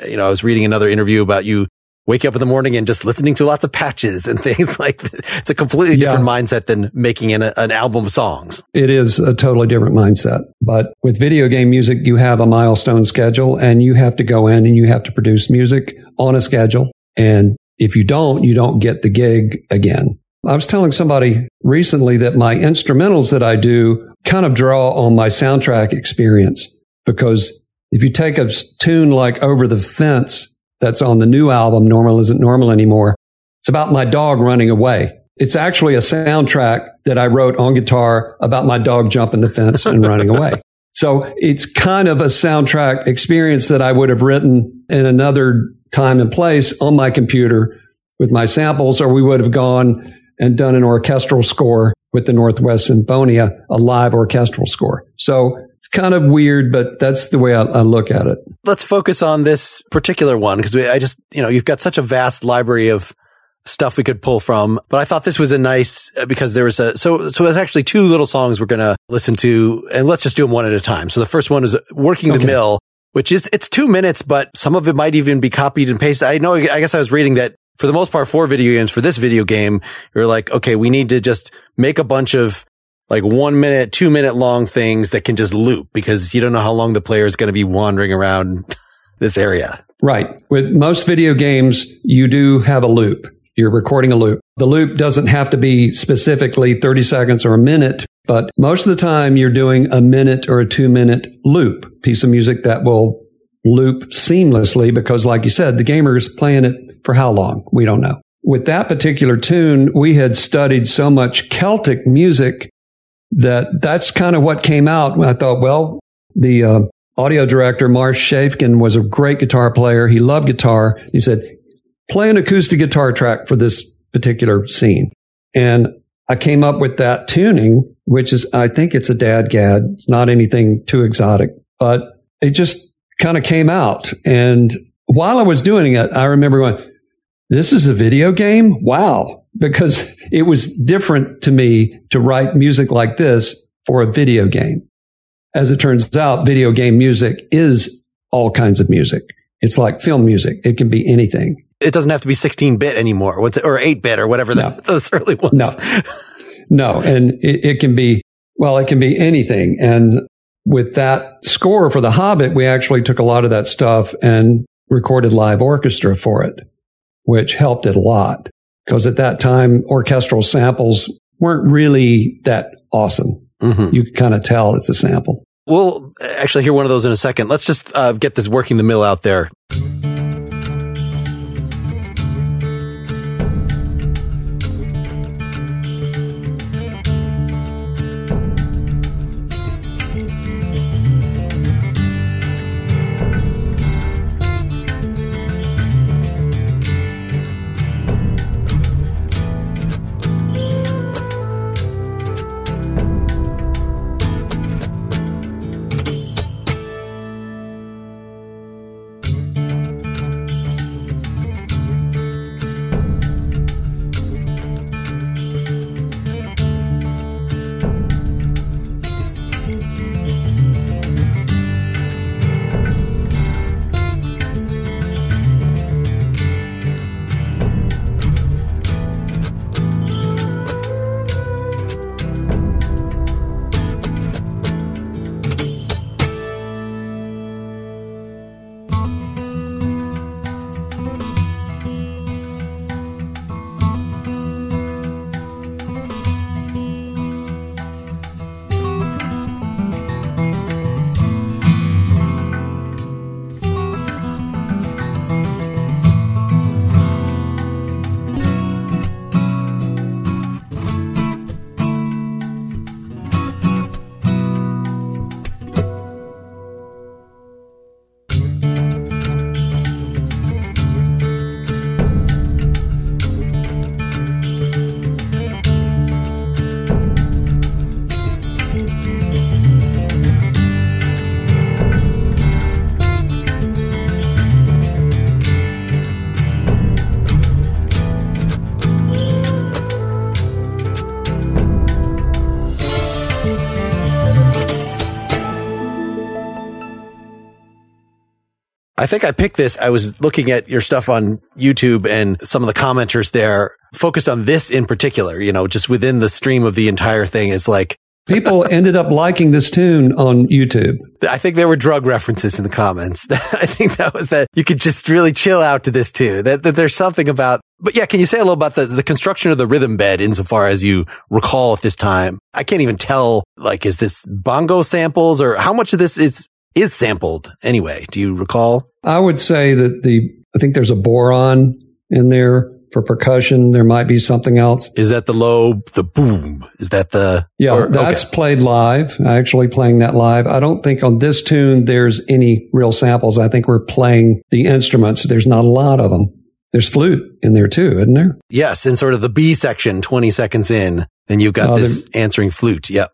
you know, I was reading another interview about you wake up in the morning and just listening to lots of patches and *laughs* things like that. It's a completely different yeah. mindset than making an, an album of songs. It is a totally different mindset. But with video game music, you have a milestone schedule and you have to go in and you have to produce music on a schedule. And if you don't, you don't get the gig again. I was telling somebody recently that my instrumentals that I do kind of draw on my soundtrack experience because if you take a tune like Over the Fence that's on the new album, Normal Isn't Normal Anymore, it's about my dog running away. It's actually a soundtrack that I wrote on guitar about my dog jumping the fence and running away. *laughs* So it's kind of a soundtrack experience that I would have written in another time and place on my computer with my samples, or we would have gone and done an orchestral score with the Northwest Sinfonia, a live orchestral score. So it's kind of weird, but that's the way I, I look at it. Let's focus on this particular one because I just, you know, you've got such a vast library of stuff we could pull from, but I thought this was a nice uh, because there was a so so there's actually two little songs we're gonna listen to, and let's just do them one at a time. So the first one is "Working the okay. Mill," which is it's two minutes, but some of it might even be copied and pasted. I know. I guess I was reading that for the most part for video games, for this video game, you're like, okay, we need to just make a bunch of like one minute, two minute long things that can just loop because you don't know how long the player is going to be wandering around *laughs* this area. Right. With most video games, you do have a loop. You're recording a loop. The loop doesn't have to be specifically 30 seconds or a minute, but most of the time you're doing a minute or a two minute loop piece of music that will loop seamlessly because like you said, the gamer's playing it for how long? We don't know. With that particular tune, we had studied so much Celtic music that that's kind of what came out. I thought, well, the uh, audio director, Marsh Shafkin, was a great guitar player. He loved guitar. He said, play an acoustic guitar track for this particular scene. And I came up with that tuning, which is, I think it's a DADGAD. It's not anything too exotic, but it just kind of came out. And while I was doing it, I remember going, this is a video game? Wow. Because it was different to me to write music like this for a video game. As it turns out, video game music is all kinds of music. It's like film music. It can be anything. It doesn't have to be 16 bit anymore. What's it, or 8 bit or whatever No. *laughs* those early ones. No. No, and it, it can be, well, it can be anything. And with that score for The Hobbit, we actually took a lot of that stuff and recorded live orchestra for it, which helped it a lot. Because at that time, orchestral samples weren't really that awesome. Mhm. You could kind of tell it's a sample. We'll actually hear one of those in a second. Let's just uh, get this working the mill out there. I think I picked this. I was looking at your stuff on YouTube and some of the commenters there focused on this in particular, you know, just within the stream of the entire thing is like, *laughs* People ended up liking this tune on YouTube. I think there were drug references in the comments. *laughs* I think that was that you could just really chill out to this too. That, that there's something about, but yeah, can you say a little about the, the construction of the rhythm bed insofar as you recall at this time? I can't even tell, like, is this bongo samples or how much of this is, is sampled anyway? Do you recall? I would say that the, I think there's a bodhran in there for percussion. There might be something else. Is that the low, the boom? Is that the, Yeah, or- that's okay. played live. Actually playing that live. I don't think on this tune there's any real samples. I think we're playing the instruments. There's not a lot of them. There's flute in there too, isn't there? yes. In sort of the B section, 20 seconds in, then you've got Oh, this answering flute. Yep.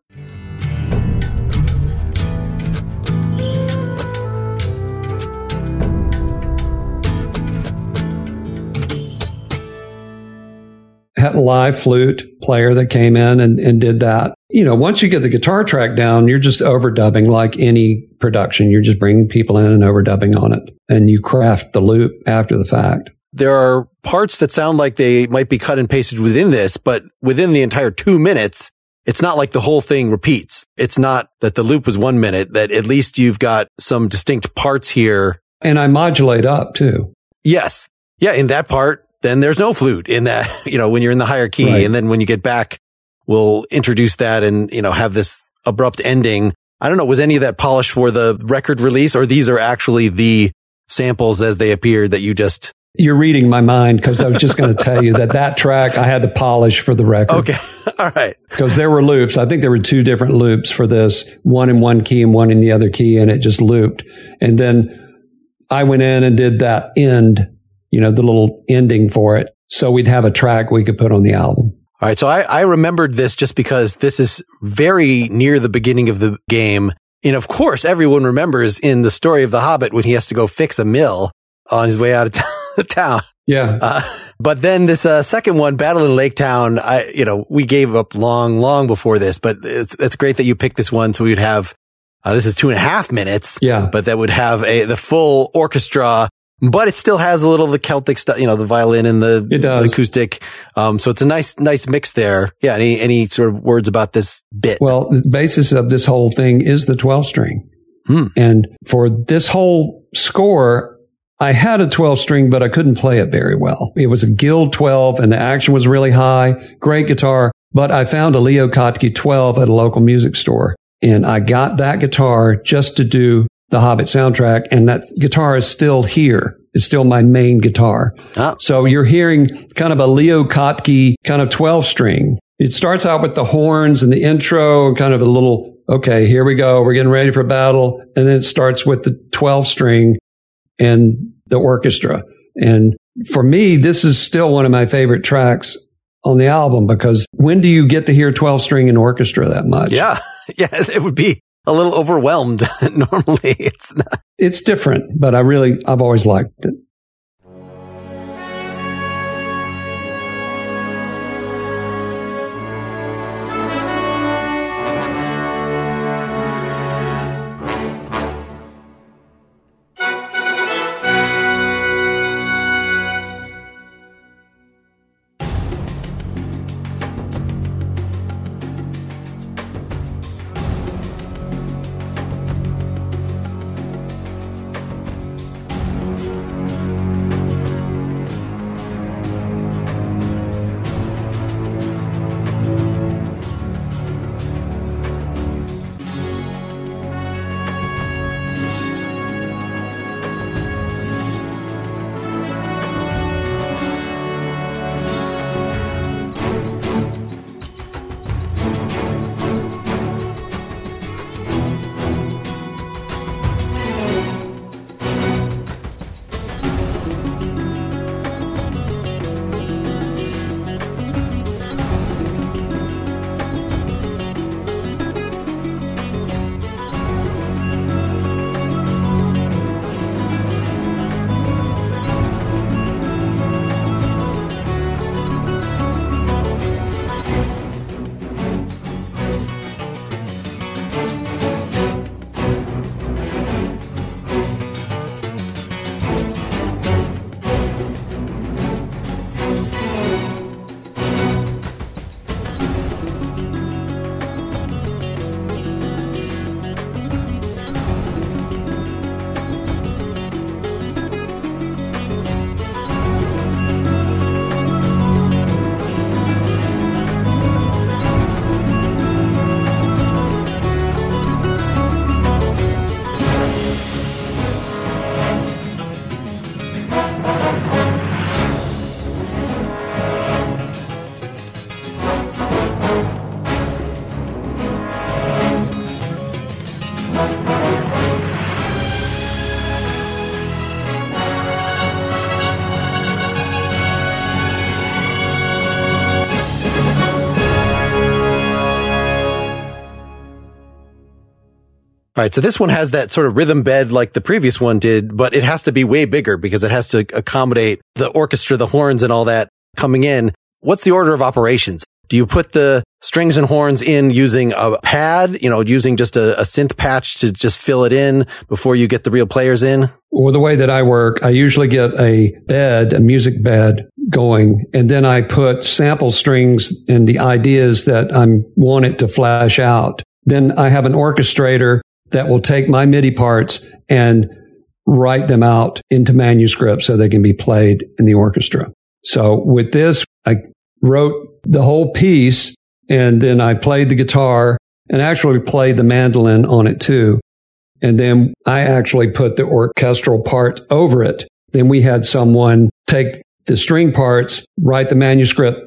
Live flute player that came in and, and did that. You know, once you get the guitar track down, you're just overdubbing like any production. You're just bringing people in and overdubbing on it. And you craft the loop after the fact. there are parts that sound like they might be cut and pasted within this, but within the entire two minutes, it's not like the whole thing repeats. It's not that the loop was one minute, that at least you've got some distinct parts here. And I modulate up too. Yes. Yeah. In that part, then there's no flute in that, *laughs* you know, when you're in the higher key. Right. And then when you get back, we'll introduce that and, you know, have this abrupt ending. I don't know. Was any of that polished for the record release or these are actually the samples as they appeared that you just You're reading my mind because I was just going to tell you that that track I had to polish for the record. Okay. *laughs* All right. Because there were loops. I think there were two different loops for this, one in one key and one in the other key, and it just looped. And then I went in and did that end, you know, the little ending for it. So we'd have a track we could put on the album. All right. So I, I remembered this just because this is very near the beginning of the game. And of course, everyone remembers in the story of the Hobbit when he has to go fix a mill on his way out of *laughs* t- town. Yeah. Uh, but then this uh, second one, Battle in Lake Town, I, you know, we gave up long, long before this, but it's, it's great that you picked this one. So we'd have, uh, this is two and a half minutes, Yeah. but that would have a, the full orchestra but it still has a little of the Celtic stuff, you know, the violin and the, the acoustic. Um, so it's a nice, nice mix there. Yeah. Any, any sort of words about this bit? Well, the basis of this whole thing is the 12 string. Hmm. And for this whole score, I had a 12 string, but I couldn't play it very well. It was a Guild 12 and the action was really high. Great guitar. But I found a Leo Kottke 12 at a local music store and I got that guitar just to do the Hobbit soundtrack. And that guitar is still here. It's still my main guitar. Ah. So you're hearing kind of a Leo Kottke kind of 12 string. It starts out with the horns and the intro and kind of a little, okay, here we go. We're getting ready for battle. And then it starts with the 12 string and the orchestra. And for me, this is still one of my favorite tracks on the album because when do you get to hear 12 string and orchestra that much? yeah. *laughs* Yeah. It would be a little overwhelmed. *laughs* Normally it's not. It's different, but I really, I've always liked it. Right. So this one has that sort of rhythm bed like the previous one did, but it has to be way bigger because it has to accommodate the orchestra, the horns and all that coming in. What's the order of operations? Do you put the strings and horns in using a pad, you know, using just a, a synth patch to just fill it in before you get the real players in? Or the way that I work, I usually get a bed, a music bed going, and then I put sample strings and the ideas that I want it to flash out. Then I have an orchestrator that will take my MIDI parts and write them out into manuscript so they can be played in the orchestra. So with this, I wrote the whole piece and then I played the guitar and actually played the mandolin on it too. And then I actually put the orchestral part over it. Then we had someone take the string parts, write the manuscript,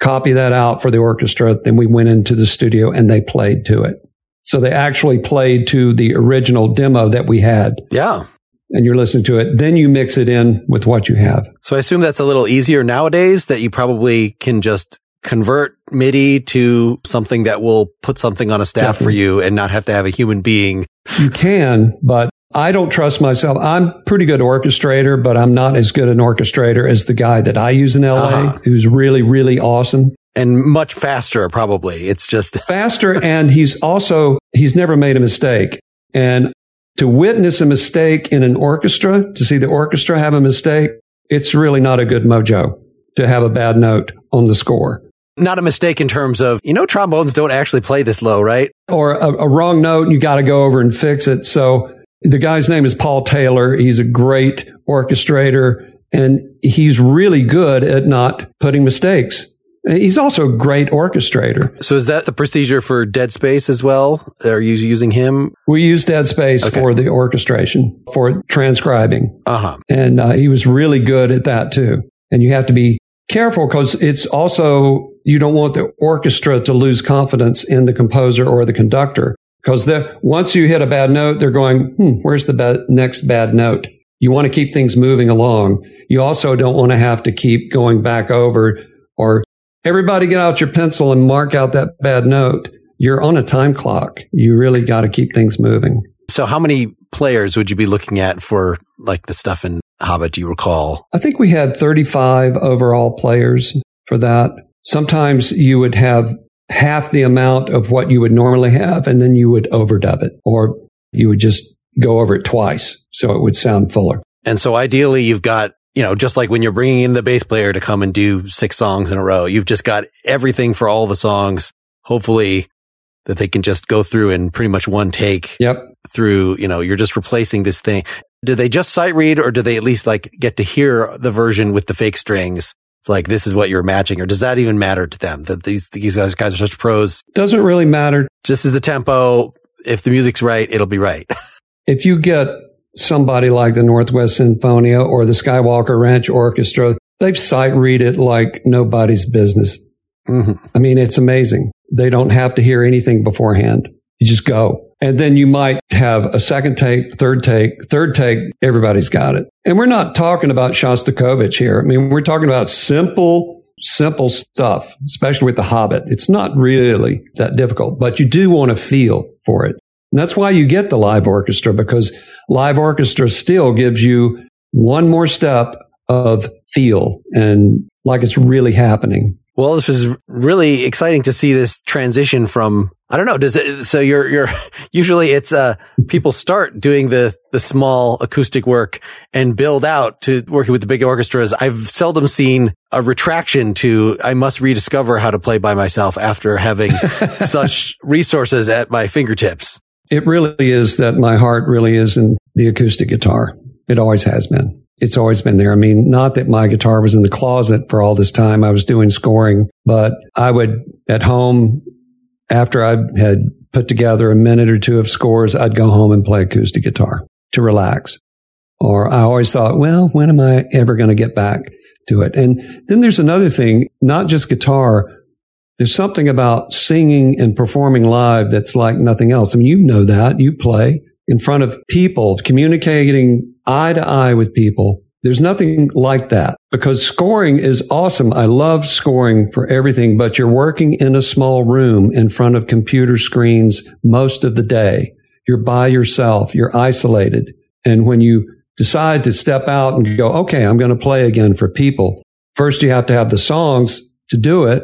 copy that out for the orchestra. Then we went into the studio and they played to it. So they actually played to the original demo that we had Yeah. and you're listening to it. Then you mix it in with what you have. So I assume that's a little easier nowadays that you probably can just convert MIDI to something that will put something on a staff for you and not have to have a human being. You can, but I don't trust myself. I'm pretty good orchestrator, but I'm not as good an orchestrator as the guy that I use in LA, Uh-huh. who's really, really awesome. And much faster probably. It's just *laughs* Faster. and he's also, he's never made a mistake. And to witness a mistake in an orchestra, to see the orchestra have a mistake, it's really not a good mojo to have a bad note on the score. Not a mistake in terms of, you know, trombones don't actually play this low, right? Or a, a wrong note, you got to go over and fix it. So the guy's name is Paul Taylor. He's a great orchestrator and he's really good at not putting mistakes. He's also a great orchestrator. So is that the procedure for Dead Space as well? Are you using him? We use Dead Space okay. for the orchestration, for transcribing. Uh-huh. And uh, he was really good at that too. And you have to be careful because it's also, you don't want the orchestra to lose confidence in the composer or the conductor. Because once you hit a bad note, they're going, hmm, where's the ba- next bad note? You want to keep things moving along. You also don't want to have to keep going back over or everybody get out your pencil and mark out that bad note. You're on a time clock. You really got to keep things moving. So how many players would you be looking at for like the stuff in Hobbit? Do you recall? I think we had 35 overall players for that. Sometimes you would have half the amount of what you would normally have and then you would overdub it or you would just go over it twice so it would sound fuller. And so ideally you've got you know, just like when you're bringing in the bass player to come and do six songs in a row, you've just got everything for all the songs. Hopefully that they can just go through in pretty much one take. Yep. Through, you know, you're just replacing this thing. Do they just sight read or do they at least like get to hear the version with the fake strings? It's like, this is what you're matching. Or does that even matter to them that these, these guys, guys are such pros? Doesn't really matter. Just as the tempo. If the music's right, it'll be right. *laughs* if you get somebody like the Northwest Sinfonia or the Skywalker Ranch Orchestra, they sight read it like nobody's business. Mm-hmm. I mean, it's amazing. They don't have to hear anything beforehand. You just go. And then you might have a second take, third take, third take. Everybody's got it. And we're not talking about Shostakovich here. I mean, we're talking about simple, simple stuff, especially with the Hobbit. It's not really that difficult, but you do want to feel for it. And that's why you get the live orchestra because live orchestra still gives you one more step of feel and like it's really happening. Well, this was really exciting to see this transition from, I don't know, does it, so you're, you're, *laughs* usually it's, uh, people start doing the, the small acoustic work and build out to working with the big orchestras. I've seldom seen a retraction to, I must rediscover how to play by myself after having *laughs* such resources at my fingertips. It really is that my heart really is in the acoustic guitar. It always has been. It's always been there. I mean, not that my guitar was in the closet for all this time. I was doing scoring, but I would at home after I had put together a minute or two of scores, I'd go home and play acoustic guitar to relax. Or I always thought, well, when am I ever going to get back to it? And then there's another thing, not just guitar, there's something about singing and performing live that's like nothing else. I mean, you know that. You play in front of people, communicating eye to eye with people. There's nothing like that because scoring is awesome. I love scoring for everything, but you're working in a small room in front of computer screens most of the day. You're by yourself. You're isolated. And when you decide to step out and go, okay, I'm going to play again for people, first you have to have the songs to do it.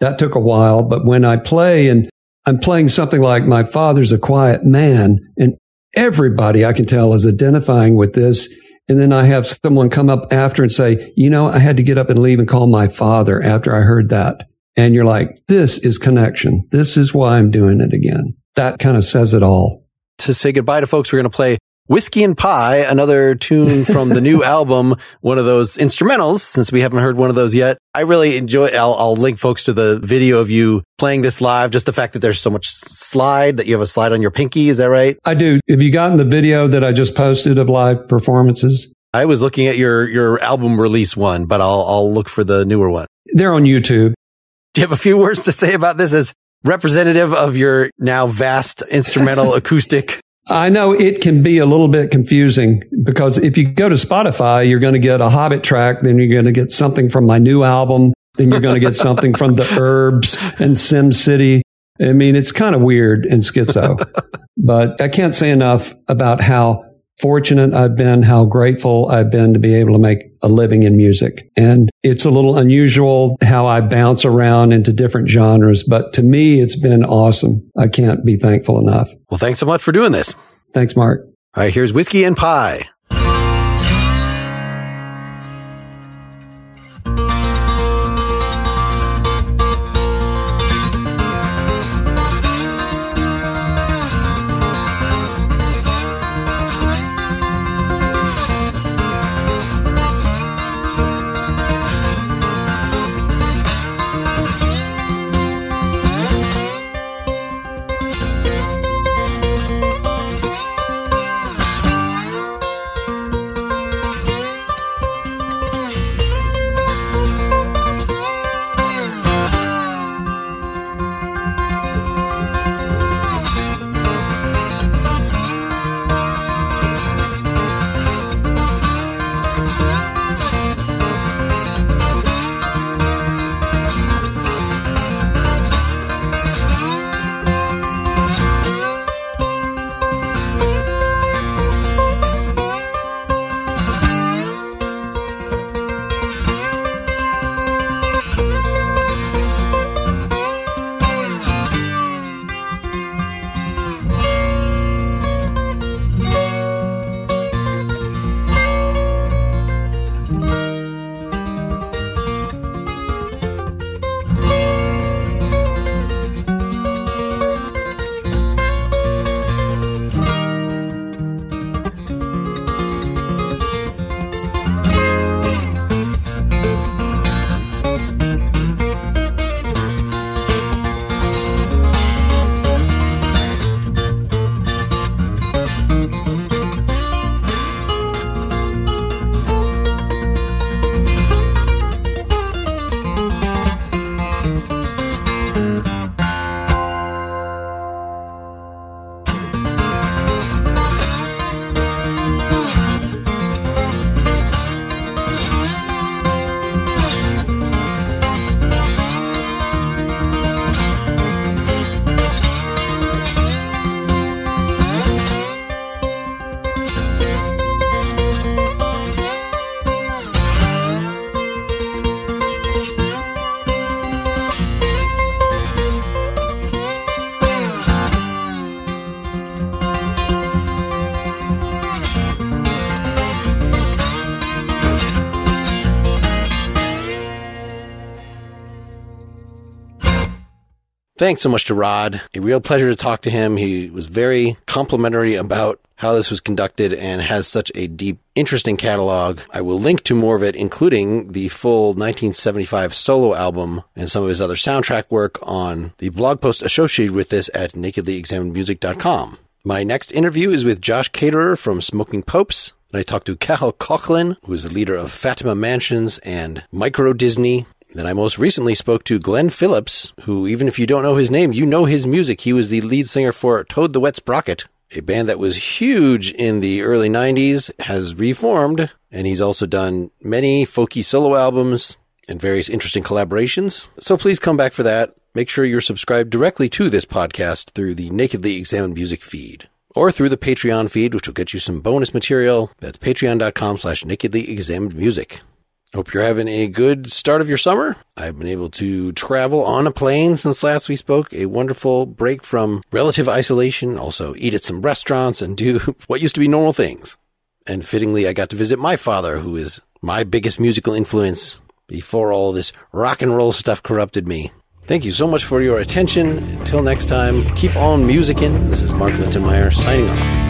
That took a while, but when I play and I'm playing something like My Father's a Quiet Man, and everybody I can tell is identifying with this. And then I have someone come up after and say, you know, I had to get up and leave and call my father after I heard that. And you're like, this is connection. This is why I'm doing it again. That kind of says it all. To say goodbye to folks, we're going to play Whiskey and Pie, another tune *laughs* from the new album, one of those instrumentals, since we haven't heard one of those yet. I really enjoy, I'll, I'll link folks to the video of you playing this live. Just the fact that there's so much slide, that you have a slide on your pinky. Is that right? I do. Have you gotten the video that I just posted of live performances? I was looking at your, your album release one, but I'll, I'll look for the newer one. They're on YouTube. Do you have a few words to say about this as representative of your now vast instrumental *laughs* acoustic I know it can be a little bit confusing because if you go to Spotify, you're going to get a Hobbit track, then you're going to get something from my new album, then you're going to get something from the *laughs* Herbs and Sim City. I mean, it's kind of weird and schizo, *laughs* but I can't say enough about how fortunate I've been, how grateful I've been to be able to make a living in music. And it's a little unusual how I bounce around into different genres, but to me, it's been awesome. I can't be thankful enough. Well, thanks so much for doing this. Thanks, Mark. All right, here's Whiskey and Pie. Thanks so much to Rod. A real pleasure to talk to him. He was very complimentary about how this was conducted and has such a deep, interesting catalog. I will link to more of it, including the full 1975 solo album and some of his other soundtrack work on the blog post associated with this at nakedlyexaminedmusic.com. My next interview is with Josh Caterer from Smoking Popes. And I talked to Cathal Coughlan, who is the leader of Fatima Mansions and Micro Disney. Then I most recently spoke to Glen Phillips, who, even if you don't know his name, you know his music. He was the lead singer for Toad the Wet Sprocket, a band that was huge in the early 90s, has reformed, and he's also done many folky solo albums and various interesting collaborations. So please come back for that. Make sure you're subscribed directly to this podcast through the Nakedly Examined Music feed or through the Patreon feed, which will get you some bonus material. That's patreon.com slash nakedly examined music. Hope you're having a good start of your summer. I've been able to travel on a plane since last we spoke. A wonderful break from relative isolation. Also eat at some restaurants and do *laughs* what used to be normal things. And fittingly, I got to visit my father, who is my biggest musical influence before all this rock and roll stuff corrupted me. Thank you so much for your attention. Until next time, keep on musicking. This is Mark Linsenmayer signing off.